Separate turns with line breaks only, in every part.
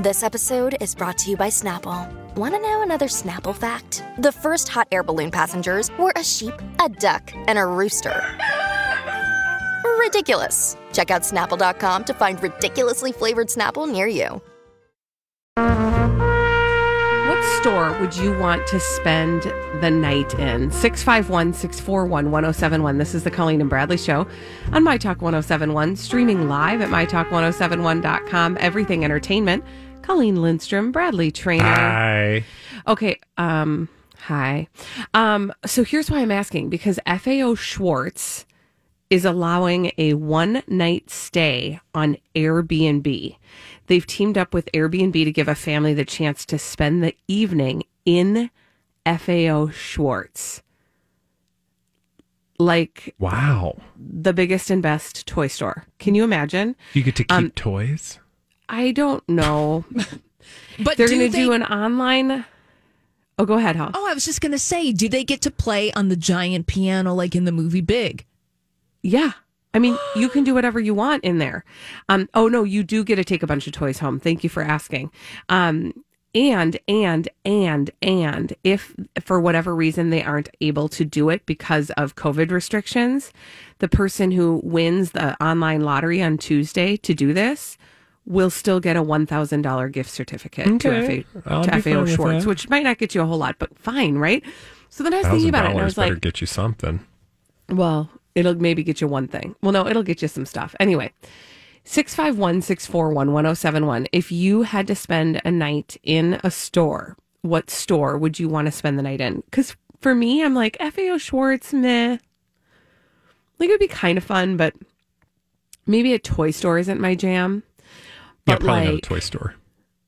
This episode is brought to you by Snapple. Want to know another Snapple fact? The first hot air balloon passengers were a sheep, a duck, and a rooster. Ridiculous. Check out snapple.com to find ridiculously flavored Snapple near you.
What store would you want to spend the night in? 651 641 1071. This is the Colleen and Bradley Show on My Talk 1071, streaming live at MyTalk1071.com. Everything Entertainment. Colleen Lindstrom, Bradley Traynor.
Hi.
Okay. Um, hi. Um, so here's why I'm asking because FAO Schwarz is allowing a one night stay on Airbnb. They've teamed up with Airbnb to give a family the chance to spend the evening in FAO Schwarz. Like
Wow.
the biggest and best toy store. Can you imagine?
You get to keep
Um,
toys?
I don't know.
But
They're going to
they-
do an online. Oh, go ahead, Hal.
Oh, I was just gonna say, do they get to play on the giant piano like in the movie Big?
Yeah. I mean, you can do whatever you want in there. Um, oh no, you do get to take a bunch of toys home. Thank you for asking. Um, and and and and if for whatever reason they aren't able to do it because of COVID restrictions, the person who wins the online lottery on Tuesday to do this will still get a one thousand dollar gift certificate
Okay.
to FA, to FAO
Schwarz,
which might not get you a whole lot, but fine, right? So then I was thinking about it, and I was like,
get you something.
well, it'll maybe get you one thing. Well, no, it'll get you some stuff. Anyway, 651 641 1071. If you had to spend a night in a store, what store would you want to spend the night in? Because for me, I'm like, FAO Schwarz, meh. Like, it would be kind of fun, but maybe a toy store isn't my jam.
Yeah,
But
probably not a toy store.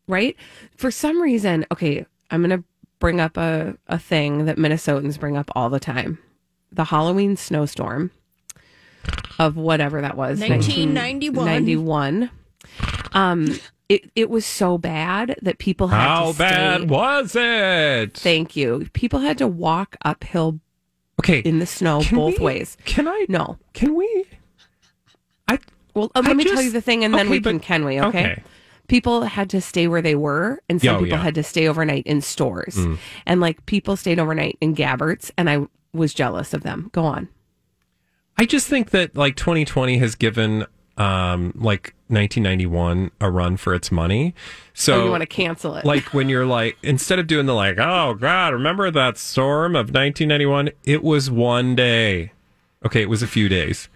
right? For some reason, okay, I'm going to bring up a, a thing that Minnesotans bring up all the time the Halloween snowstorm of whatever that was
1991.
1991. Um, it, it was so bad that people had
How
to
bad
stay-
was it?
Thank you. People had to walk uphill
okay.
in the snow
can
both
we-
ways.
Can I?
No.
Can we? I.
Well,
I
let me tell you the thing, and then
okay,
we can
but-
can we? Okay?
okay.
People had to stay where they were, and some
Oh,
people
yeah. Mm.
had to stay overnight in stores, and like people stayed overnight in Gabberts, and I was jealous of them. Go on.
I just think that like 2020 has given um like 1991 a run for its money. So
oh, you want to cancel it?
like when you're like instead of doing the like oh god remember that storm of 1991 it was one day okay it was a few days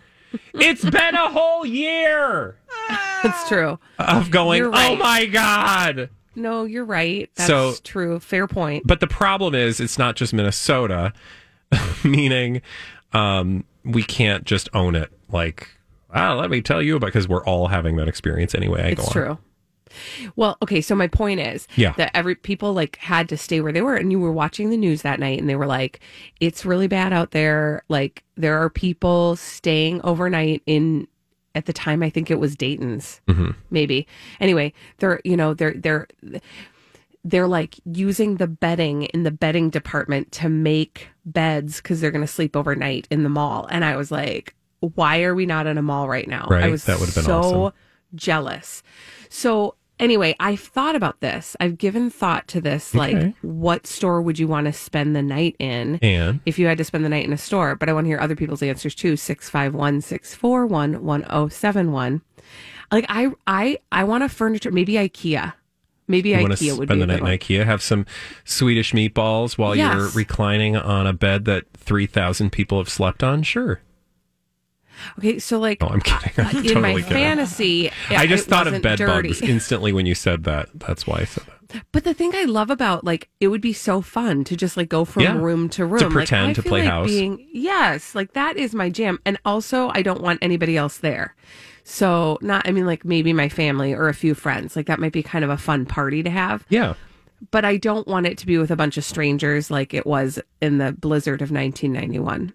it's been a whole year
That's true.
of going
You're
oh my god
No, you're right. That's
So-
true. Fair point.
but the problem is it's not just minnesota meaning um we can't just own it like ah let me tell you about because we're all having that experience anyway I go
It's
on.
true. Well, okay, so my point is
Yeah.
that every people like had to stay where they were and you were watching the news that night and they were like it's really bad out there like there are people staying overnight in at the time I think it was Dayton's
Mm-hmm.
maybe. Anyway, they're you know they're they're they're like using the bedding in the bedding department to make beds cuz they're going to sleep overnight in the mall and I was like why are we not in a mall right now? I was
that would've been
so
awesome.
Jealous. So anyway, I've thought about this. I've given thought to this.
Okay.
Like, what store would you want to spend the night in
and
if you had to spend the night in a store? But I want to hear other people's answers too. 651 641 1071. Like, I, I, I want a furniture, maybe IKEA. Maybe
You want
IKEA
to
would
spend
be
the night in. IKEA, have some Swedish meatballs while you're reclining on a bed that 3,000 people have slept on? Sure.
Okay, so like
No, I'm kidding. Uh, I'm
in
totally
my
kidding.
fantasy,
I just thought of bed
dirty.
bugs instantly when you said that. That's why I said that.
But the thing I love about like it would be so fun to just like go from
Yeah.
room to room, To
pretend
like,
to play
like
house.
Being, yes, like that is my jam, and also I don't want anybody else there. So, not, I mean, like maybe my family or a few friends. Like that might be kind of a fun party to have.
Yeah.
But I don't want it to be with a bunch of strangers like it was in the blizzard of 1991.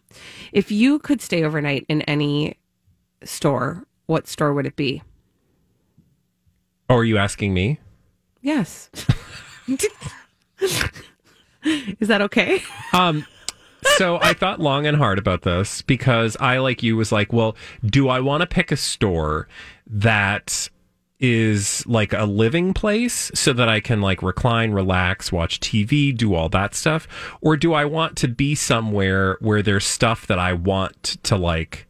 If you could stay overnight in any store, what store would it be?
Oh, are you asking me?
Yes. Is that okay?
Um, so I thought long and hard about this because I, like you, was like, well, do I want to pick a store that is like a living place so that I can like recline, relax, watch TV, do all that stuff? Or do I want to be somewhere where there's stuff that I want to like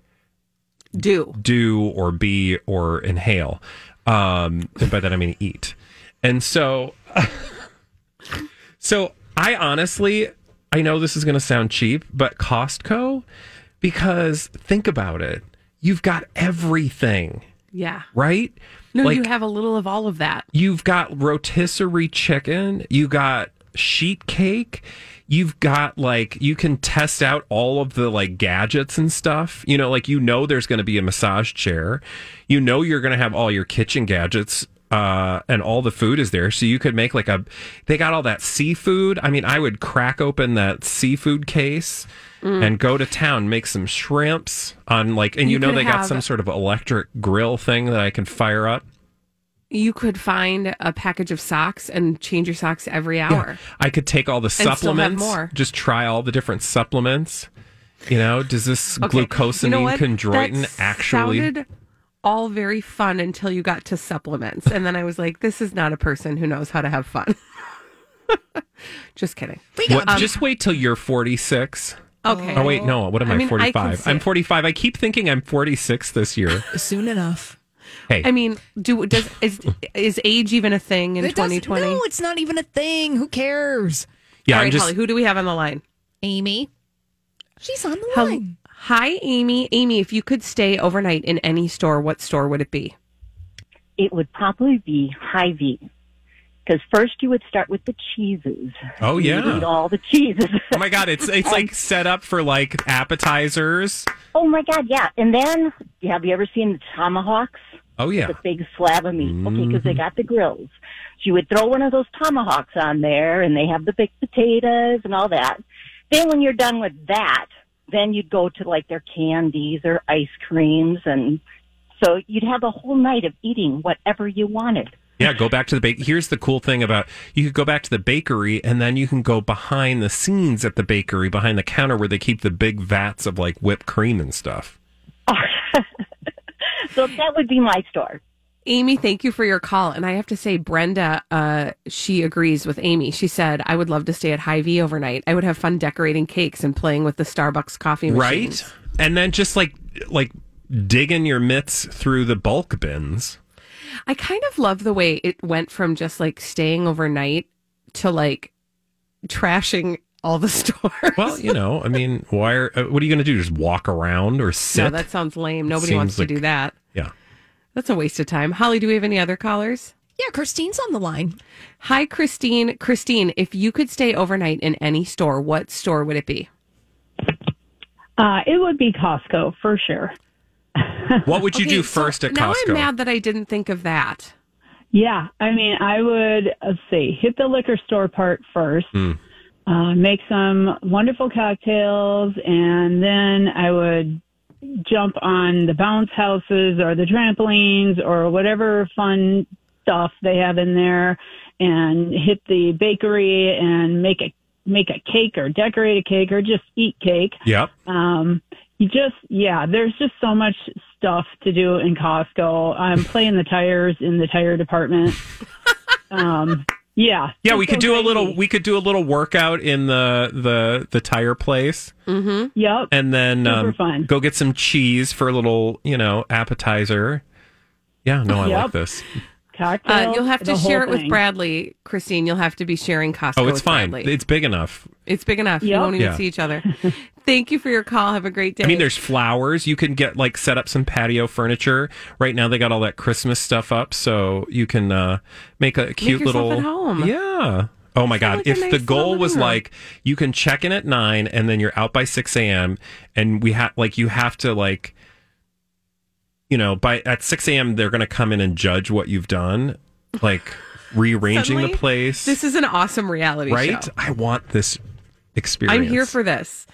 Do.
do or be or inhale? Um, and by that I mean eat. And so, so I honestly, I know this is going to sound cheap, but Costco, because think about it, you've got everything,
Yeah.
right?
No,
Like-
you have a little of all of that.
You've got rotisserie chicken. You got sheet cake. You've got like you can test out all of the like gadgets and stuff. You know, like you know there's going to be a massage chair. You know you're going to have all your kitchen gadgets uh and all the food is there. So you could make like a they got all that seafood. I mean, I would crack open that seafood case Mm. and go to town, make some shrimps on like and you,
You
know
could
they got some sort of electric grill thing that I can fire up.
You could find a package of socks and change your socks every hour.
I could take all the
still have
supplements,
more.
just try all the different supplements. You know, does this
Okay.
glucosamine
You know
chondroitin
That
actually?
sounded all very fun until you got to supplements, and then I was like, "This is not a person who knows how to have fun." Just kidding.
We got
What, just wait till you're 46.
Okay.
Oh wait, no. What am
I
I?
mean, I
45. I'm 45. I keep thinking I'm 46 this year.
soon enough.
Hey,
I mean, do does is is age even a thing in 2020?
No, it's not even a thing. Who cares?
yeah,
All
I'm
right,
just
Holly, who do we have on the line?
Amy. She's on the
Hel-
line.
Hi, Amy. Amy, if you could stay overnight in any store, what store would it be?
it would probably be Hy-Vee. Because first you would start with the cheeses.
Oh,
You
yeah.
would eat all the cheeses.
Oh my god, it's it's like set up for like appetizers.
oh my God, yeah. And then, have you ever seen the tomahawks?
Oh yeah.
The big slab of meat. Okay, because they mm-hmm. got the grills. So you would throw one of those tomahawks on there, and they have the baked potatoes and all that. Then when you're done with that, then you'd go to like their candies or ice creams, and so you'd have a whole night of eating whatever you wanted.
Yeah, go back to the bake. Here's the cool thing about you could go back to the bakery and then you can go behind the scenes at the bakery, behind the counter where they keep the big vats of like whipped cream and stuff.
So that would be my store.
Amy, thank you for your call. And I have to say, Brenda, uh, she agrees with Amy. She said, I would love to stay at Hy-Vee overnight. I would have fun decorating cakes and playing with the Starbucks coffee machines.
Right? And then just like like digging your mitts through the bulk bins.
I kind of love the way it went from just like staying overnight to like trashing all the stores.
Well, you know, I mean, why are uh, what are you going to do? Just walk around or sit?
no, that sounds lame. Nobody
Seems
wants to
like-
do that.
yeah.
That's a waste of time. Holly, do we have any other callers?
Yeah, Christine's on the line.
Hi, Christine. Christine, if you could stay overnight in any store, what store would it be?
Uh, it would be Costco for sure.
What would you
Okay,
do
so
first at
now
Costco?
I'm mad that I didn't think of that.
Yeah, I mean, I would let's see, hit the liquor store part first,
Hmm.
uh, make some wonderful cocktails, and then I would jump on the bounce houses or the trampolines or whatever fun stuff they have in there, and hit the bakery and make a make a cake or decorate a cake or just eat cake.
Yep.
Um, you just, yeah, there's just so much stuff to do in Costco. I'm playing the tires in the tire department. Um, yeah.
Yeah,
just
we could
so
do a little we could do a little workout in the the the tire place
Yep.
and then
Super
um,
fun.
go get some cheese for a little, you know, appetizer. Yeah, no, I like this.
Cocktail.
Uh, you'll have to share it with
thing.
Bradley, Christine. You'll have to be sharing Costco.
Oh, it's
with
fine.
Bradley.
It's big enough.
It's big enough. You
Yep.
won't even
Yeah.
see each other. Thank you for your call. Have a great day.
I mean, there's flowers. You can get like set up some patio furniture. Right now, they got all that Christmas stuff up, so you can uh, make a cute
yourself
little
at home.
Yeah. Oh my God!
like
if
nice
the goal was
room.
like you can check in at nine and then you're out by six a.m. and we have like you have to like you know, by at 6 a.m., they're going to come in and judge what you've done, like rearranging
Suddenly,
the place.
This is an awesome reality
right?
show.
I want this experience.
I'm here for this.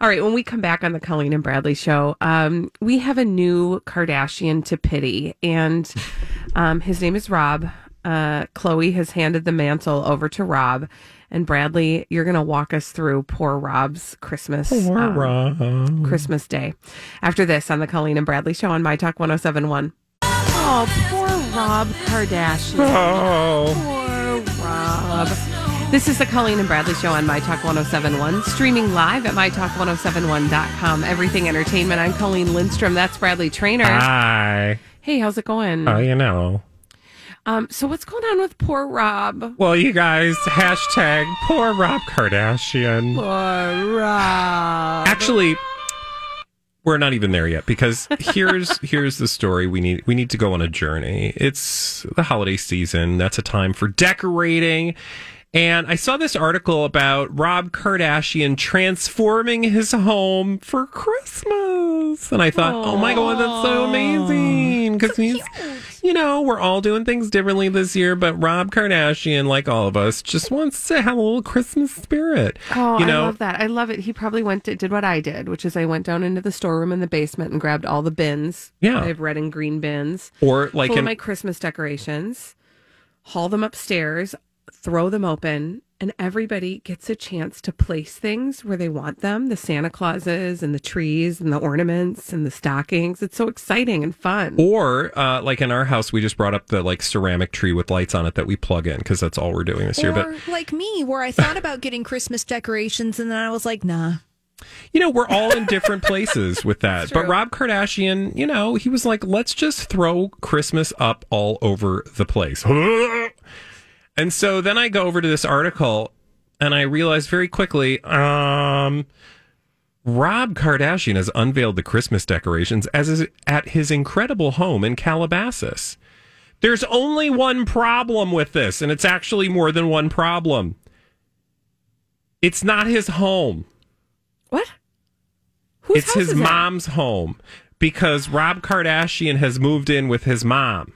All right, when we come back on the Colleen and Bradley show, um, we have a new Kardashian to pity, and um, his name is Rob. Uh, Khloé has handed the mantle over to Rob, and Bradley, you're going to walk us through poor Rob's Christmas
Poor
um,
Rob.
Christmas Day. After this, on the Colleen and Bradley show on My Talk 1071. Oh, poor Rob Kardashian.
Oh.
Poor Rob. This is the Colleen and Bradley Show on My Talk 1071, streaming live at MyTalk1071.com. Everything Entertainment. I'm Colleen Lindstrom. That's Bradley Traynor.
Hi.
Hey, how's it going?
Oh, you know.
Um, so what's going on with poor Rob?
Well, you guys, hashtag poor Rob Kardashian.
Poor Rob.
Actually, we're not even there yet because here's here's the story we need we need to go on a journey. It's the holiday season. That's a time for decorating. And I saw this article about Rob Kardashian transforming his home for Christmas. And I thought, oh my God, that's so amazing. Because he's, you know, we're all doing things differently this year, but Rob Kardashian, like all of us, just wants to have a little Christmas spirit.
Oh,
you know,
I love that. I love it. He probably went to, did what I did, which is I went down into the storeroom in the basement and grabbed all the bins.
Yeah.
I have red and green bins.
or like
full of my Christmas decorations, haul them upstairs, throw them open, and everybody gets a chance to place things where they want them the Santa Clauses and the trees and the ornaments and the stockings. It's so exciting and fun.
Or uh, like in our house, we just brought up the like ceramic tree with lights on it that we plug in because that's all we're doing this year. But
like me, where I thought about getting Christmas decorations and then I was like, nah.
you know, we're all in different places with that. But. Rob Kardashian, you know, he was like, let's just throw Christmas up all over the place. And so then I go over to this article and I realize very quickly, um, Rob Kardashian has unveiled the Christmas decorations as is at his incredible home in Calabasas. There's only one problem with this, and it's actually more than one problem. It's not his home.
What? Whose
it's his mom's home because Rob Kardashian has moved in with his mom.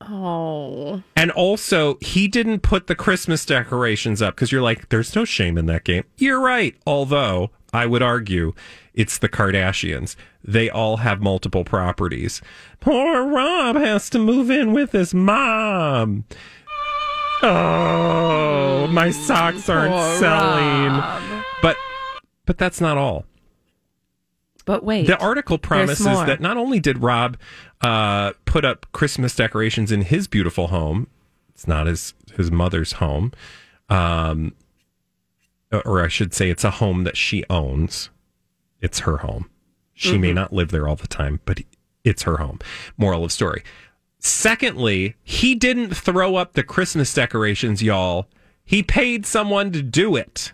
Oh.
And also, he didn't put the Christmas decorations up because you're like, there's no shame in that game. You're right. Although, I would argue it's the Kardashians. They all have multiple properties. Poor Rob has to move in with his mom. Oh, my socks aren't
Poor
selling.
Rob.
But but that's not all.
But wait.
The article promises that not only did Rob uh, put up Christmas decorations in his beautiful home, it's not his his mother's home, um, or I should say, it's a home that she owns. It's her home. She may not live there all the time, but it's her home. Moral of story. Secondly, he didn't throw up the Christmas decorations, y'all. He paid someone to do it.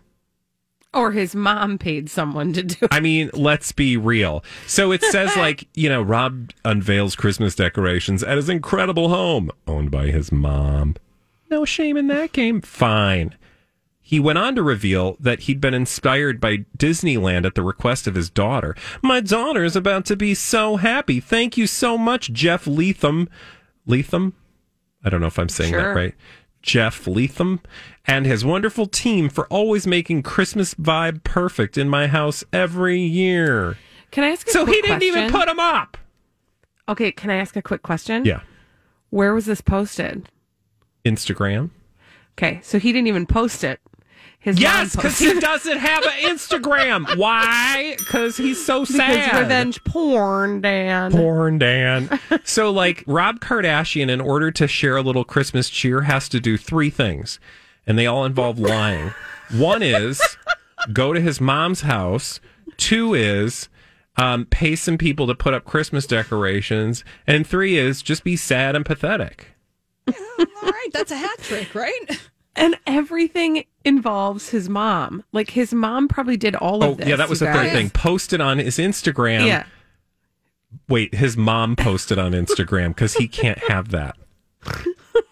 Or his mom paid someone to do it.
I mean, let's be real. So it says, like, you know, Rob unveils Christmas decorations at his incredible home, owned by his mom. No shame in that game. Fine. He went on to reveal that he'd been inspired by Disneyland at the request of his daughter. My daughter is about to be so happy. Thank you so much, Jeff Leatham. Leatham? I don't know if I'm saying that right. Jeff Leatham and his wonderful team for always making Christmas vibe perfect in my house every year.
Can I ask a
So he didn't even put them up.
Okay, can I ask a quick question?
Yeah.
Where was this posted?
Instagram.
Okay, so he didn't even post it. His
Yes, because he doesn't have an Instagram. Why? Because he's so
because
sad.
revenge porn, Dan.
Porn Dan. so, like, Rob Kardashian, in order to share a little Christmas cheer, has to do three things, and they all involve lying. One is go to his mom's house. Two is um, pay some people to put up Christmas decorations, and three is just be sad and pathetic.
All right, that's a hat trick, right?
And everything involves his mom. Like his mom probably did all
Oh,
of this.
yeah, that was
you
the third thing. Posted on his Instagram.
Yeah.
Wait, his mom posted on Instagram because he can't have that.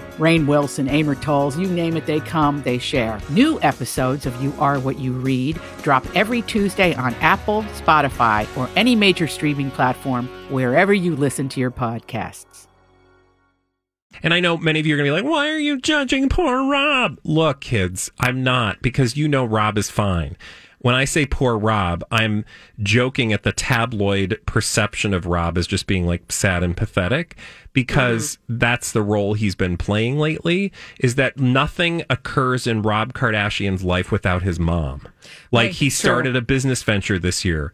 Rainn Wilson, Amor Towles, you name it, they come, they share. New episodes of You Are What You Read drop every Tuesday on Apple, Spotify, or any major streaming platform wherever you listen to your podcasts.
And I know many of you are going to be like, why are you judging poor Rob? Look, kids, I'm not because you know Rob is fine. When I say poor Rob, I'm joking at the tabloid perception of Rob as just being like sad and pathetic because mm-hmm. that's the role he's been playing lately is that nothing occurs in Rob Kardashian's life without his mom. Like
Right,
he started a business venture this year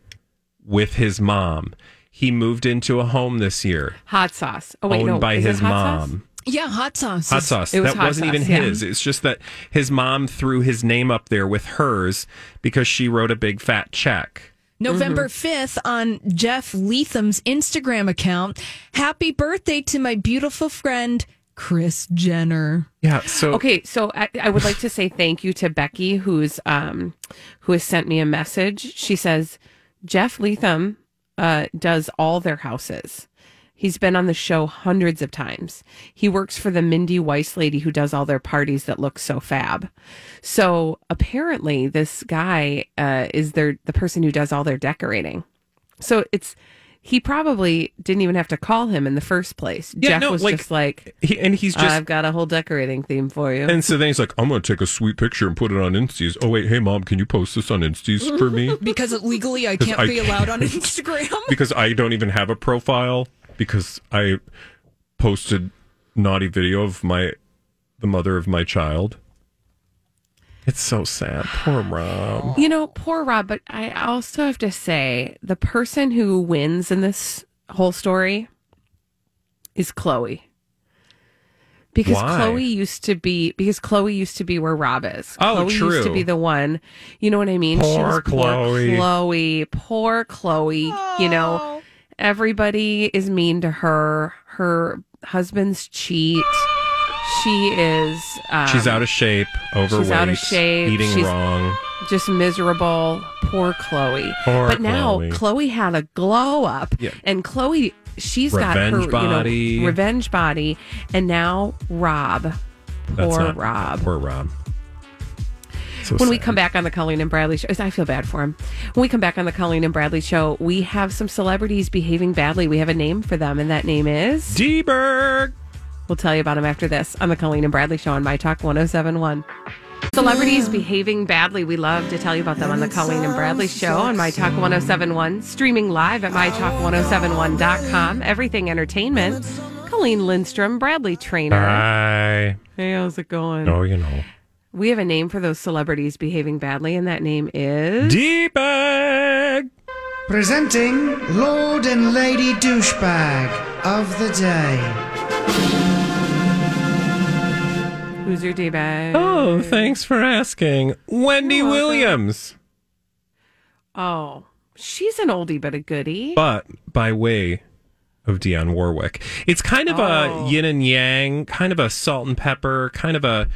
with his mom. He moved into a home this year
Hot sauce. Oh wait,
owned
no,
by
is
his
mom. sauce?
Mom.
Yeah, hot sauce.
Hot sauce.
It was
that
hot
wasn't
sauce,
even
yeah.
his. It's just that his mom threw his name up there with hers because she wrote a big fat check.
November 5th on Jeff Leatham's Instagram account. Happy birthday to my beautiful friend, Kris Jenner.
Yeah. So
Okay, so I, I would like to say thank you to Becky, who's um, who has sent me a message. She says Jeff Leatham uh, does all their houses. He's been on the show hundreds of times. He works for the Mindy Weiss lady who does all their parties that look so fab. So apparently, this guy uh, is their the person who does all their decorating. So it's he probably didn't even have to call him in the first place.
Yeah,
Jeff
no,
was
like,
just like,
he, and he's just.
I've got a whole decorating theme for you.
and so then he's like, I'm going to take a sweet picture and put it on Insties. Oh, wait, hey, mom, can you post this on Insties for me?
Because legally I can't
I
be allowed on
can't.
Instagram.
because I don't even have a profile because I posted naughty video of my the mother of my child. It's so sad. Poor Rob.
You know, poor Rob, but I also have to say the person who wins in this whole story is Khloé. Because
Why?
Khloé used to be because Khloé used to be where Rob is.
Oh,
Khloé used
true.
to be the one. You know what I mean?
Poor Khloé.
Poor Khloé. Poor Khloé. You know, oh. Everybody is mean to her. Her husband's cheat. She is um,
She's out of shape, overweight,
out of shape.
eating
She's-
wrong.
just miserable. Poor Khloé.
Poor
but now
Khloé.
Khloé. had a glow up,
Yeah.
and Khloé, she's got her
Revenge
you
body.
know, revenge body, and now Rob, poor Rob.
Poor Rob. So
when we come back on the Colleen and Bradley show, I feel bad for him. When we come back on the Colleen and Bradley show, we have some celebrities behaving badly. We have a name for them, and that name is.
D-Berg.
We'll tell you about them after this on the Colleen and Bradley show on My Talk 1071. Celebrities behaving badly. We love to tell you about them on the Colleen and Bradley show on My Talk 1071, streaming live at MyTalk1071.com. Everything Entertainment. Colleen Lindstrom, Bradley Traynor.
Hi.
Hey, how's it going?
Oh, you know.
We have a name for those celebrities behaving badly, and that name is.
D-Bag.
Presenting Lord and Lady Douchebag of the Day.
Who's your D bag?
Oh, thanks for asking. Wendy Williams.
Oh, she's an oldie but a goodie.
But by way of Dionne Warwick. It's kind of
Oh.
a yin and yang, kind of a salt and pepper, kind of a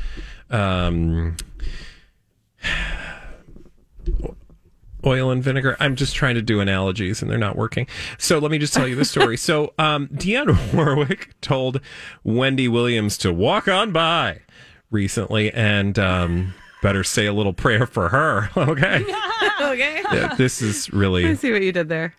um oil and vinegar. I'm just trying to do analogies and they're not working. So let me just tell you the story. so um Dionne Warwick told Wendy Williams to walk on by recently and um better say a little prayer for her. Okay.
okay.
Yeah, this is really.
I
really
see what you did there.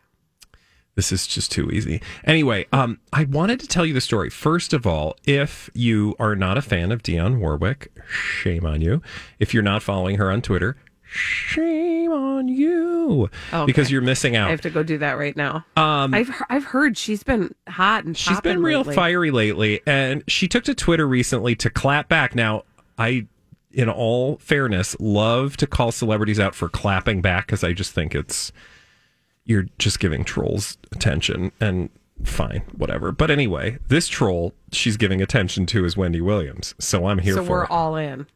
This is just too easy. Anyway, um, I wanted to tell you the story. First of all, if you are not a fan of Dionne Warwick, shame on you. If you're not following her on Twitter, Shame on you
Okay.
because you're missing out.
I have to go do that right now.
Um,
I've I've heard she's been hot and
she's been real
lately.
fiery lately, and she took to Twitter recently to clap back. Now, I, in all fairness, love to call celebrities out for clapping back because I just think it's you're just giving trolls attention, and fine, whatever. But anyway, this troll she's giving attention to is Wendy Williams, so I'm here for
So
for
we're
it.
all in.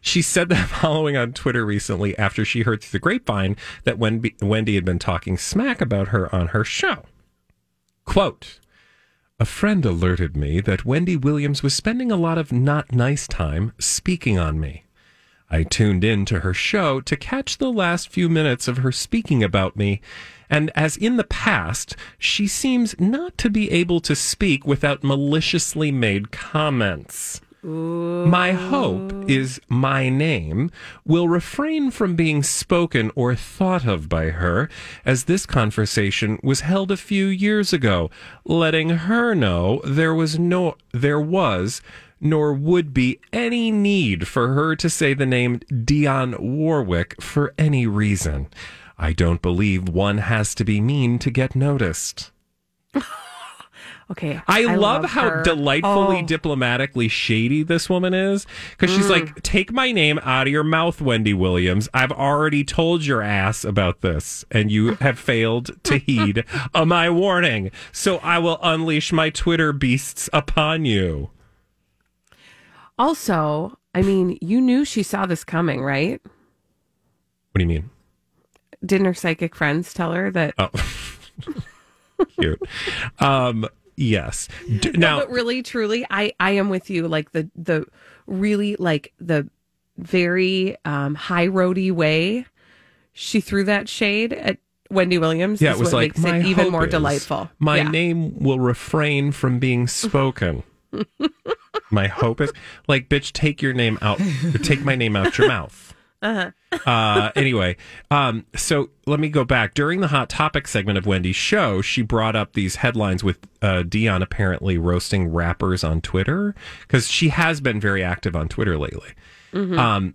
She said that following on Twitter recently after she heard through the grapevine that Wendy, Wendy had been talking smack about her on her show. Quote A friend alerted me that Wendy Williams was spending a lot of not nice time speaking on me. I tuned in to her show to catch the last few minutes of her speaking about me, and as in the past, she seems not to be able to speak without maliciously made comments. My hope is my name will refrain from being spoken or thought of by her, as this conversation was held a few years ago, letting her know there was no there was nor would be any need for her to say the name Dionne Warwick for any reason. I don't believe one has to be mean to get noticed.
Okay.
I, love, how
her.
delightfully
Oh.
diplomatically shady this woman is because she's
Mm.
like, take my name out of your mouth, Wendy Williams. I've already told your ass about this, and you have failed to heed my warning. So I will unleash my Twitter beasts upon you.
Also, I mean, you knew she saw this coming, right?
What do you mean?
Didn't her psychic friends tell her that?
Oh, cute. Um, yes. D-
No,
now,
but really, truly, I I am with you. Like the the really like the very um, high roady way she threw that shade at Wendy Williams.
yeah, it was
what
like
makes it even more
is
delightful.
My
Yeah.
name will refrain from being spoken. my hope is like, bitch, take your name out. Take my name out your mouth.
Uh-huh.
uh anyway um so let me go back during the hot topic segment of wendy's show she brought up these headlines with uh dionne apparently roasting rappers on twitter because she has been very active on twitter lately
Mm-hmm.
um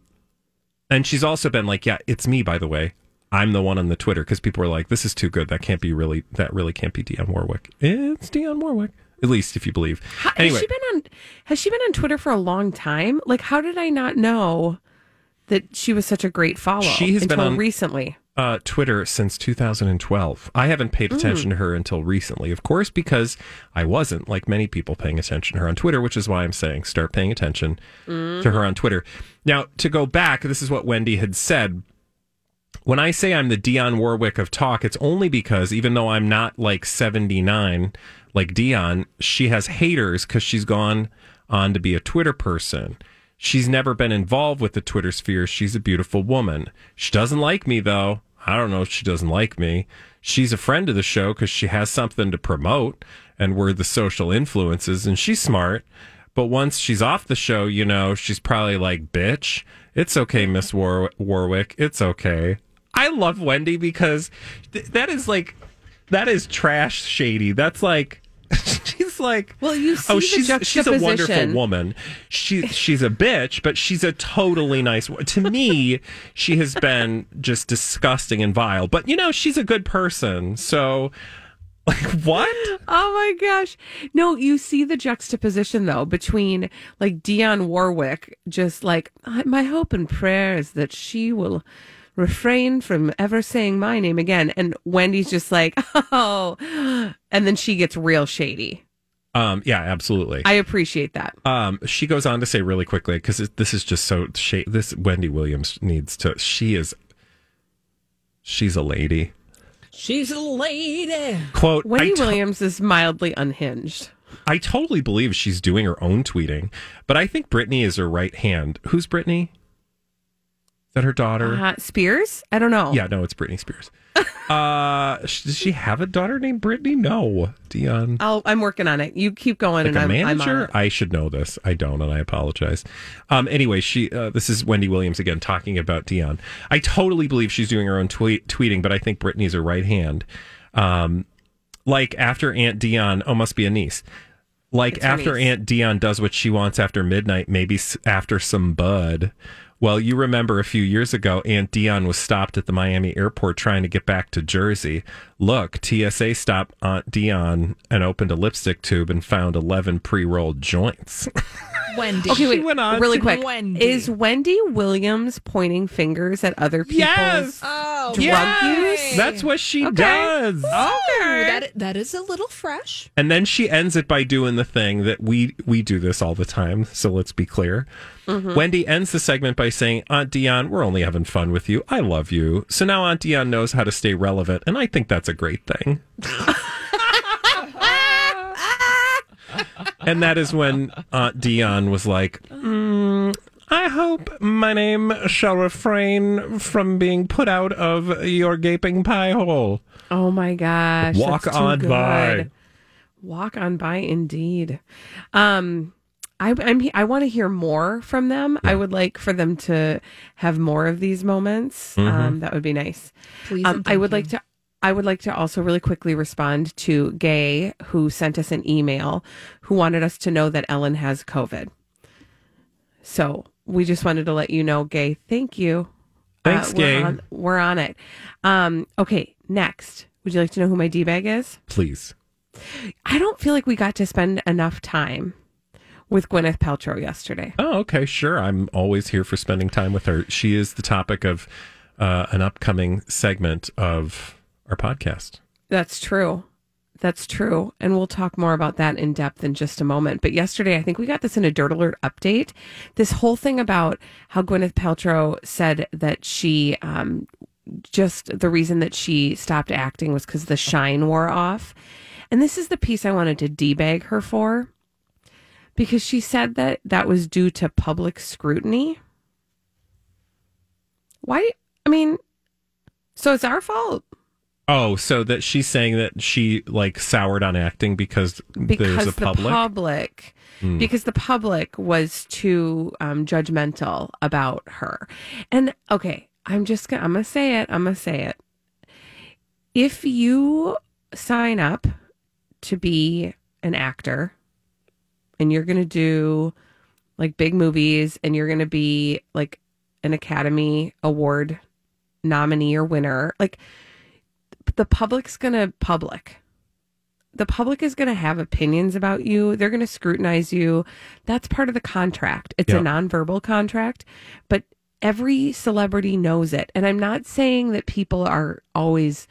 and she's also been like yeah it's me by the way i'm the one on the twitter because people were like this is too good that can't be really that really can't be dionne warwick it's dionne warwick at least if you believe
How-
anyway
Has she been on? Has she been on Twitter for a long time? Like, how did I not know that she was such a great follow?
She has been on-
recently.
uh, Twitter since 2012. I haven't paid attention to her until recently, of course, because I wasn't, like many people, paying attention to her on Twitter, which is why I'm saying start paying attention to her on Twitter. Now, to go back, this is what Wendy had said. When I say I'm the Dionne Warwick of talk, it's only because even though I'm not like 79 like Dionne, she has haters because she's gone on to be a Twitter person. She's never been involved with the Twitter sphere. She's a beautiful woman. She doesn't like me, though. I don't know if she doesn't like me. She's a friend of the show because she has something to promote, and we're the social influences, and she's smart. But once she's off the show, you know, she's probably like, bitch, it's okay, Miss War- Warwick. It's okay. I love Wendy because th- that is like, that is trash shady. That's like, she's like,
Well, you oh, see
oh, she's she's a wonderful woman. She she's a bitch, but she's a totally nice. To me, she has been just disgusting and vile. But you know, she's a good person. So, like, what?
Oh my gosh. No, you see the juxtaposition though between like dionne Warwick, just like my hope and prayer is that she will refrain from ever saying my name again. And Wendy's just like, oh, and then she gets real shady.
Um, yeah, absolutely.
I appreciate that.
Um, she goes on to say really quickly because this is just so sh- this Wendy Williams needs to. She is. She's a lady.
She's a lady.
Quote.
Wendy
to-
Williams is mildly unhinged.
I totally believe she's doing her own tweeting, but I think Brittany is her right hand. Who's Brittany? That her daughter?
Uh, Spears? I don't know.
Yeah, no, it's Britney Spears. uh, sh- does she have a daughter named Brittany? No, Dionne.
I'll, I'm working on it. You keep going,
Like
and
a
I'm, I'm
manager? I should know this. I don't, and I apologize. Um, anyway, she. Uh, this is Wendy Williams again talking about Dionne. I totally believe she's doing her own tweet, tweeting, but I think Brittany's her right hand. Um, like after Aunt Dionne, oh, must be a niece. Like
It's
after
niece.
Aunt Dionne does what she wants after midnight, maybe s- after some bud. Well, you remember a few years ago, Aunt Dionne was stopped at the Miami airport trying to get back to Jersey. Look, TSA stopped Aunt Dionne and opened a lipstick tube and found 11 pre rolled joints.
Wendy.
Okay, wait,
went on
really
to-
quick.
Wendy.
Is Wendy Williams pointing fingers at other people's
Yes!
Oh,
drug
Yes!
use?
That's what she
Okay.
does.
Oh, that that is a little fresh.
And then she ends it by doing the thing that we we do this all the time. So let's be clear.
Mm-hmm.
Wendy ends the segment by saying, "Aunt Dionne, we're only having fun with you. I love you." So now Aunt Dionne knows how to stay relevant, and I think that's a great thing. and that is when Aunt Dionne was like, "Mm, I hope my name shall refrain from being put out of your gaping pie hole.
Oh my gosh.
Walk
that's too
on
good.
by.
Walk on by indeed. Um I, I'm. I want to hear more from them. I would like for them to have more of these moments.
Mm-hmm.
Um, that would be nice.
Please.
Um, I would
you.
like to. I would like to also really quickly respond to Gay, who sent us an email, who wanted us to know that Ellen has COVID. So we just wanted to let you know, Gay. Thank you.
Thanks,
we're
Gay.
On, we're on it. Um, okay, next. Would you like to know who my d bag is?
Please.
I don't feel like we got to spend enough time with Gwyneth Paltrow yesterday.
Oh, okay, sure. I'm always here for spending time with her. She is the topic of uh, an upcoming segment of our podcast.
That's true. That's true. And we'll talk more about that in depth in just a moment. But yesterday, I think we got this in a Dirt Alert update. This whole thing about how Gwyneth Paltrow said that she, um, just the reason that she stopped acting was because the shine wore off. And this is the piece I wanted to debag her for because she said that that was due to public scrutiny. Why? I mean, so it's our fault.
Oh, so that she's saying that she like soured on acting because,
because
there's a
the
public.
public because the public was too um, judgmental about her. And okay i'm just gonna i'm gonna say it i'm gonna say it. If you sign up to be an actor and you're gonna do like big movies and you're gonna be like an academy award nominee or winner like the public's gonna public the public is going to have opinions about you. They're going to scrutinize you. That's part of the contract. It's
Yeah.
a nonverbal contract, but every celebrity knows it. And I'm not saying that people are always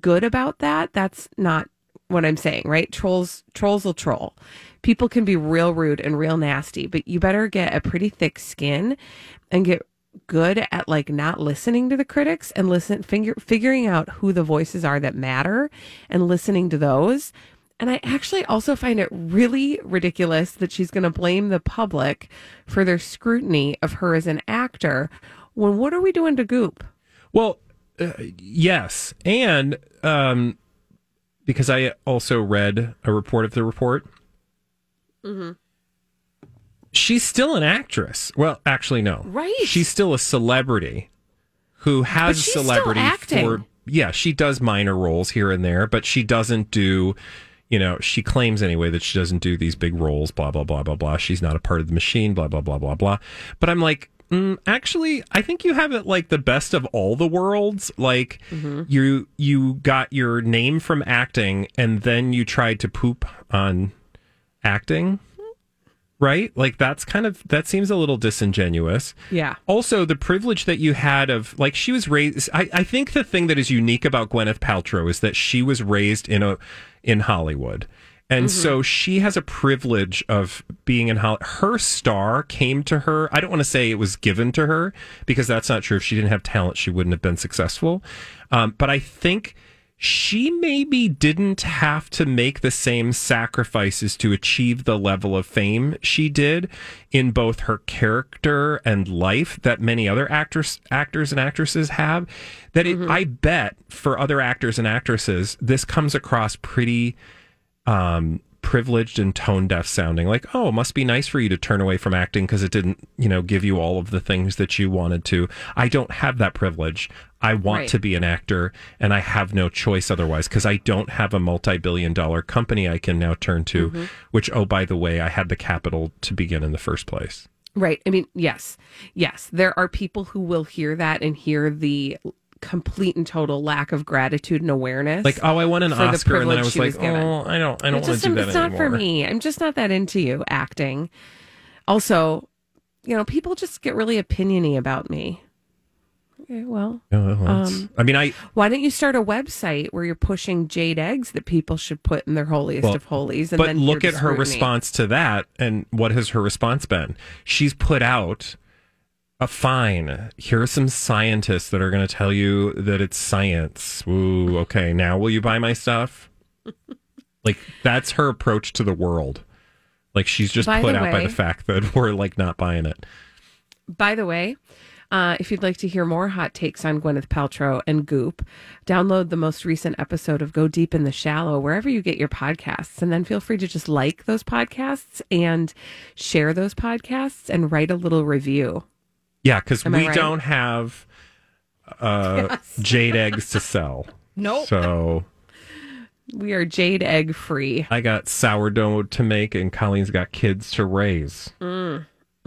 good about that. That's not what I'm saying, right? Trolls trolls will troll. People can be real rude and real nasty, but you better get a pretty thick skin and get good at like not listening to the critics and listen figure, figuring out who the voices are that matter and listening to those and i actually also find it really ridiculous that she's going to blame the public for their scrutiny of her as an actor when what are we doing to goop
Well, uh, yes, and um, because I also read a report of the report.
Mm-hmm.
She's still an actress. Well, actually, no.
Right.
She's still a celebrity who has
But she's
a
still
celebrity
acting.
for. Yeah, she does minor roles here and there, but she doesn't do. You know, she claims anyway that she doesn't do these big roles. Blah blah blah blah blah. She's not a part of the machine. Blah blah blah blah blah. But I'm like, mm, actually, I think you have it like the best of all the worlds. Like you you got your name from acting, and then you tried to poop on acting. Right? Like that's kind of that seems a little disingenuous
yeah
also the privilege that you had of like she was raised I, I think the thing that is unique about gwyneth paltrow is that she was raised in a in hollywood and so she has a privilege of being in Hollywood. Her star came to her. I don't want to say it was given to her because that's not true. If she didn't have talent, she wouldn't have been successful. Um, but I think she maybe didn't have to make the same sacrifices to achieve the level of fame she did in both her character and life that many other actors actors and actresses have that it, I bet for other actors and actresses this comes across pretty um privileged and tone deaf sounding like oh it must be nice for you to turn away from acting because it didn't you know give you all of the things that you wanted to i don't have that privilege i want
Right.
to be an actor and i have no choice otherwise because i don't have a multi-billion dollar company i can now turn to mm-hmm. which oh by the way i had the capital to begin in the first place
Right. I mean, yes. Yes. There are people who will hear that and hear the complete and total lack of gratitude and awareness.
Like, oh, I won an
for the
Oscar, and then I was like,
given.
oh, I don't, I don't want to do that
It's not
anymore.
for me. I'm just not that into you acting. Also, you know, people just get really opiniony about me. Okay, well,
well,
um,
I mean, I
why don't you start a website where you're pushing jade eggs that people should put in their holiest
Well,
of holies? And
but
then
look at her response to that, and what has her response been? She's put out a fine. Here are some scientists that are going to tell you that it's science. Ooh, okay. Now will you buy my stuff? like that's her approach to the world. Like she's just
By
put out by the fact that we're like not buying it.
By the way, uh, if you'd like to hear more hot takes on Gwyneth Paltrow and Goop, download the most recent episode of Go Deep in the Shallow wherever you get your podcasts. And then feel free to just like those podcasts and share those podcasts and write a little review.
Yeah, because we
right?
don't have uh, jade eggs to sell.
Nope.
So
We are jade egg free.
I got sourdough to make, and Colleen's got kids to raise.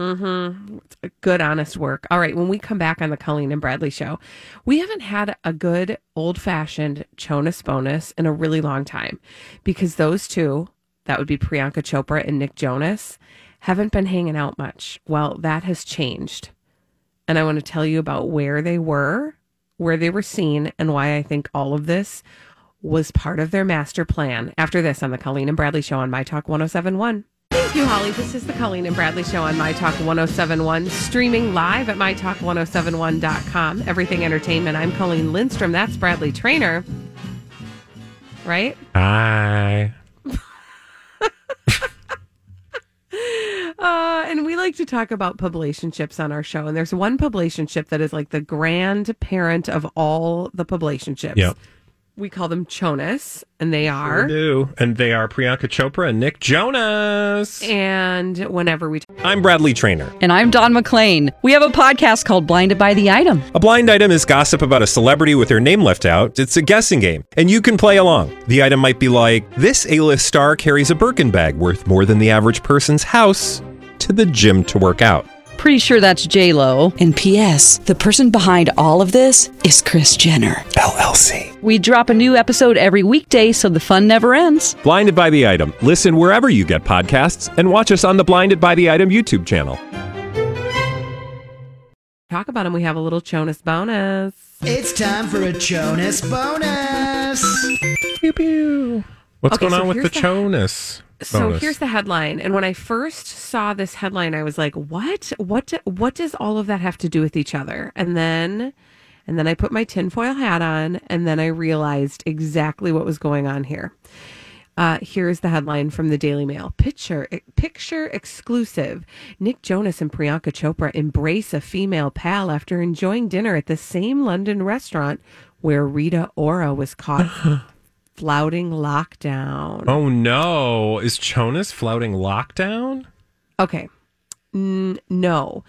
Mm-hmm. Good, honest work. All right. When we come back on the Colleen and Bradley show, we haven't had a good old fashioned Jonas bonus in a really long time because those two, that would be Priyanka Chopra and Nick Jonas, haven't been hanging out much. Well, that has changed. And I want to tell you about where they were, where they were seen, and why I think all of this was part of their master plan. After this on the Colleen and Bradley show on My Talk 1071. Thank you, Holly. This is the Colleen and Bradley Show on My Talk 1071, streaming live at MyTalk1071.com. Everything Entertainment. I'm Colleen Lindstrom. That's Bradley Traynor. Right?
Hi.
Uh, and we like to talk about publicationships on our show. And there's one publicationship that is like the grandparent of all the publicationships. We call them Jonas, and they
Sure
are.
do. And they are Priyanka Chopra and Nick Jonas.
And whenever we
I'm Bradley Traynor.
And I'm Don McClain. We have a podcast called Blinded by the Item.
A blind item is gossip about a celebrity with their name left out. It's a guessing game, and you can play along. The item might be like this: A-list star carries a Birkin bag worth more than the average person's house to the gym to work out.
Pretty sure that's J Lo.
And P.S. The person behind all of this is Kris Jenner.
LLC.
We drop a new episode every weekday, so the fun never ends.
Blinded by the item. Listen wherever you get podcasts, and watch us on the Blinded by the Item YouTube channel.
talk about him. we have a little Jonas bonus.
It's time for a Jonas bonus.
Pew pew. What's
Okay,
going
so
on with the
here's the-
Jonas?
So
bonus?
here's the headline. And when I first saw this headline, I was like, "What? What? do- What does all of that have to do with each other?" And then, and then I put my tinfoil hat on, and then I realized exactly what was going on here. Uh, here's the headline from the Daily Mail: Picture picture exclusive. Nick Jonas and Priyanka Chopra embrace a female pal after enjoying dinner at the same London restaurant where Rita Ora was caught flouting lockdown.
Oh no! Is Jonas flouting lockdown?
Okay. N- no.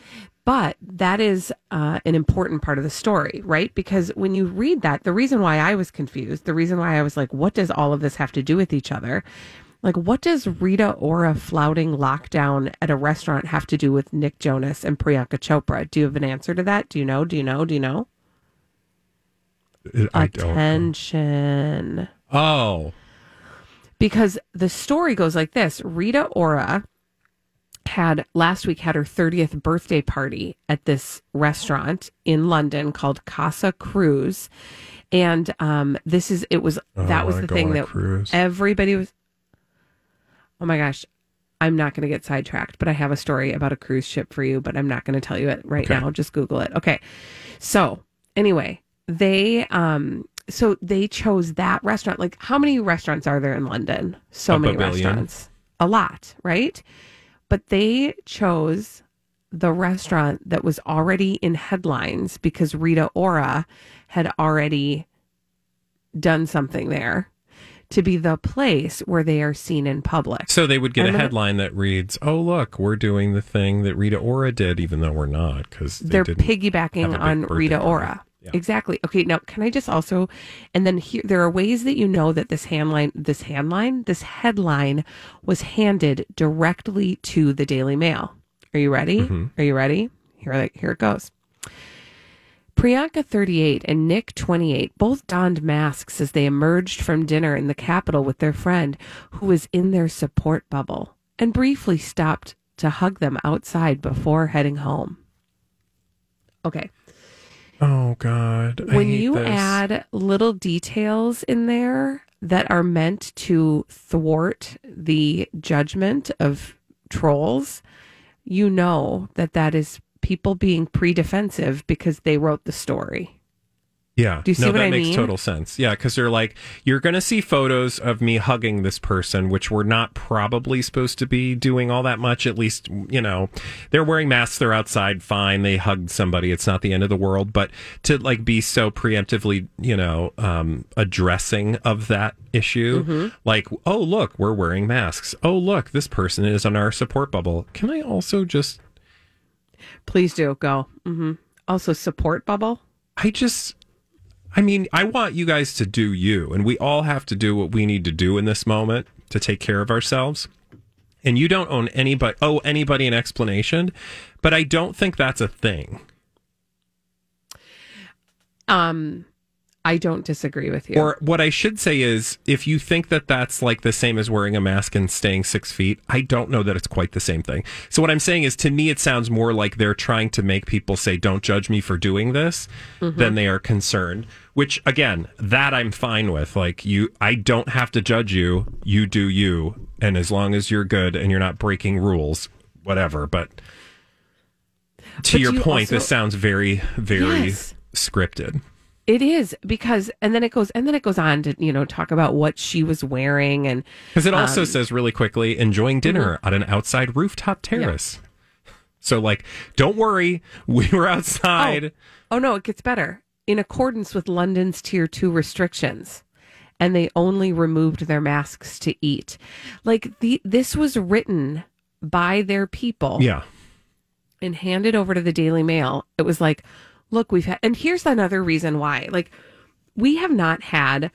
But that is uh, an important part of the story, right? Because when you read that, the reason why I was confused, the reason why I was like, what does all of this have to do with each other? Like, what does Rita Ora flouting lockdown at a restaurant have to do with Nick Jonas and Priyanka Chopra? Do you have an answer to that? Do you know? Do you know? Do you know?
I don't.
Attention.
Oh,
because the story goes like this Rita Ora had last week had her 30th birthday party at this restaurant in London called Casa Cruz. And um this is it was
Oh,
that was the thing that
cruise.
everybody was Oh my gosh. I'm not going to get sidetracked, but I have a story about a cruise ship for you, but I'm not going to tell you it right
Okay.
now. Just Google it. Okay. So, anyway, they um so they chose that restaurant. Like how many restaurants are there in London? So
Up
many restaurants. A lot, right? But they chose the restaurant that was already in headlines because Rita Ora had already done something there to be the place where they are seen in public.
so they would get
I'm
a headline that reads, "Oh look, we're doing the thing that Rita Ora did, even though we're not," because
They're
didn't
piggybacking on Rita. Ora.
Yeah.
Exactly. Okay. Now, can I just also, and then here there are ways that you know that this handline, this handline, this headline was handed directly to the Daily Mail. Are you ready?
Mm-hmm.
Are you ready? Here, here it goes. Priyanka, 38, and Nick, 28, both donned masks as they emerged from dinner in the capital with their friend, who was in their support bubble, and briefly stopped to hug them outside before heading home. Okay.
Oh God. I
when you
this.
add little details in there that are meant to thwart the judgment of trolls, you know that that is people being pre-defensive because they wrote the story.
Yeah.
Do you see
no,
what
that
I
makes
mean?
total sense. Yeah, because they're like, you're going to see photos of me hugging this person, which we're not probably supposed to be doing all that much. At least, you know, they're wearing masks. They're outside. Fine. They hugged somebody. It's not the end of the world. But to like be so preemptively, you know, um, addressing of that issue,
Mm-hmm.
like, oh, look, we're wearing masks. Oh, look, this person is on our support bubble. Can I also just,
Please do go. hmm Also, support bubble.
I just, I mean, I want you guys to do you, and we all have to do what we need to do in this moment to take care of ourselves. And you don't own anybody owe anybody an explanation, but I don't think that's a thing.
Um, I don't disagree with you.
Or what I should say is, if you think that that's like the same as wearing a mask and staying six feet, I don't know that it's quite the same thing. So what I'm saying is, to me, it sounds more like they're trying to make people say, "Don't judge me for doing this,"
Mhm.
than they are concerned. Which again, that I'm fine with. Like you, I don't have to judge you. You do you, and as long as you're good and you're not breaking rules, whatever. But to
But
your
you
point,
also-
this sounds very, very
Yes.
scripted.
It is because, and then it goes, and then it goes on to you know talk about what she was wearing and
Because it also
um,
says really quickly, enjoying dinner on an outside rooftop terrace. So, like, don't worry, we were outside.
Oh no, it gets better. In accordance with London's tier two restrictions. And they only removed their masks to eat. Like the this was written by their people
Yeah.
and handed over to the Daily Mail. It was like, look, we've had and here's another reason why. Like, we have not had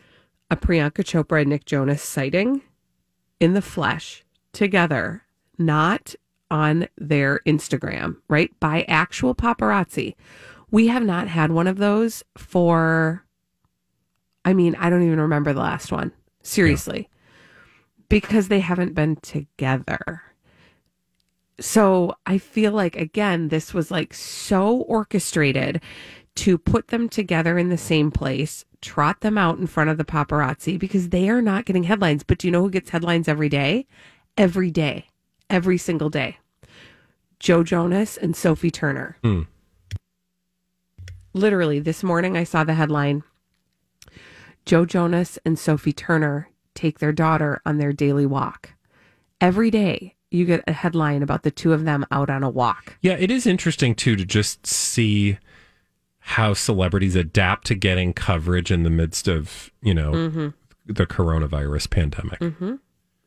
a Priyanka Chopra and Nick Jonas sighting in the flesh together, not on their Instagram, right? By actual paparazzi. We have not had one of those for, I mean, I don't even remember the last one. Seriously. Because they haven't been together. So I feel like, again, this was like so orchestrated to put them together in the same place, trot them out in front of the paparazzi because they are not getting headlines. But do you know who gets headlines every day? Every day, every single day. Joe Jonas and Sophie Turner.
Hmm.
Literally, this morning I saw the headline Joe Jonas and Sophie Turner take their daughter on their daily walk. Every day, you get a headline about the two of them out on a walk.
Yeah, it is interesting, too, to just see how celebrities adapt to getting coverage in the midst of, you know,
Mhm.
the coronavirus pandemic.
Mm-hmm.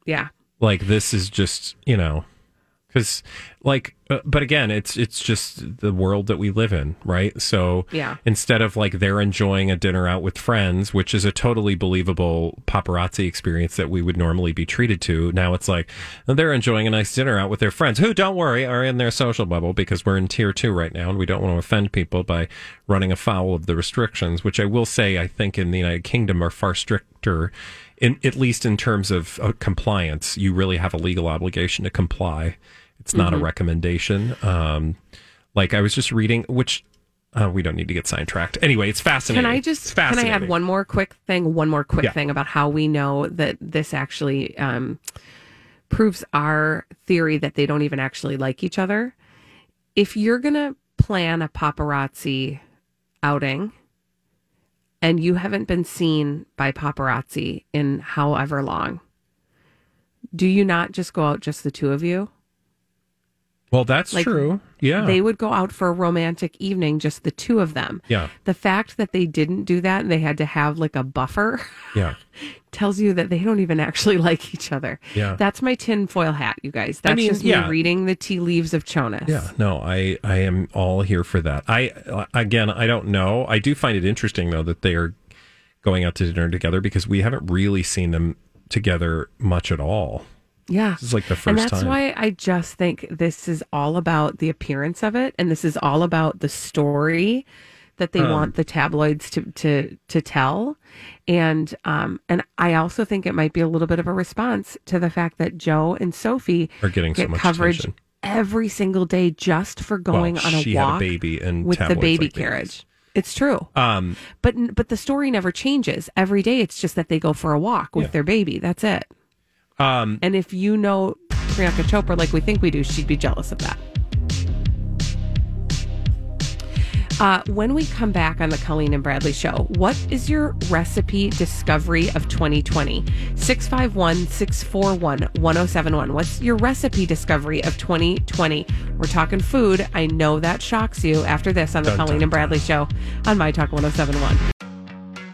Yeah.
Like, this is just, you know, because like uh, but again it's it's just the world that we live in right? So
Yeah.
instead of like they're enjoying a dinner out with friends which is a totally believable paparazzi experience that we would normally be treated to now it's like they're enjoying a nice dinner out with their friends who don't worry are in their social bubble because we're in tier 2 right now and we don't want to offend people by running afoul of the restrictions which I will say I think in the United Kingdom are far stricter in at least in terms of uh, compliance. You really have a legal obligation to comply it's not a
Mhm.
recommendation. Um, like I was just reading, which uh, we don't need to get sidetracked. Anyway, it's fascinating.
Can I just can I add one more quick thing? One more quick
Yeah.
thing about how we know that this actually um, proves our theory that they don't even actually like each other. If you're gonna plan a paparazzi outing and you haven't been seen by paparazzi in however long, do you not just go out just the two of you?
Well, that's
Like,
true. Yeah.
They would go out for a romantic evening, just the two of them.
Yeah.
The fact that they didn't do that and they had to have like a buffer
yeah.
tells you that they don't even actually like each other.
Yeah.
That's my tinfoil hat, you guys. That's
mean,
just
yeah.
me reading the tea leaves of Jonas.
Yeah, no, I I am all here for that. I again, I don't know. I do find it interesting though that they are going out to dinner together because we haven't really seen them together much at all.
Yeah.
This is like the first time.
and that's
time.
why I just think this is all about the appearance of it, and this is all about the story that they
Um,
want the tabloids to to to tell, and um and I also think it might be a little bit of a response to the fact that Joe and Sophie
Are getting so
get
much
coverage
attention.
every single day just for going
Well,
on a
she had a
walk
baby and
with the baby
like babies.
carriage. It's true.
Um,
But but the story never changes. Every day it's just that they go for a walk with
Yeah.
their baby. That's it.
Um,
And if you know Priyanka Chopra like we think we do, she'd be jealous of that. Uh, when we come back on the Colleen and Bradley show, what is your recipe discovery of 2020? 651 641 1071. What's your recipe discovery of 2020? We're talking food. I know that shocks you after this on the
Dun,
Colleen
dun,
and Bradley show on My Talk 1071.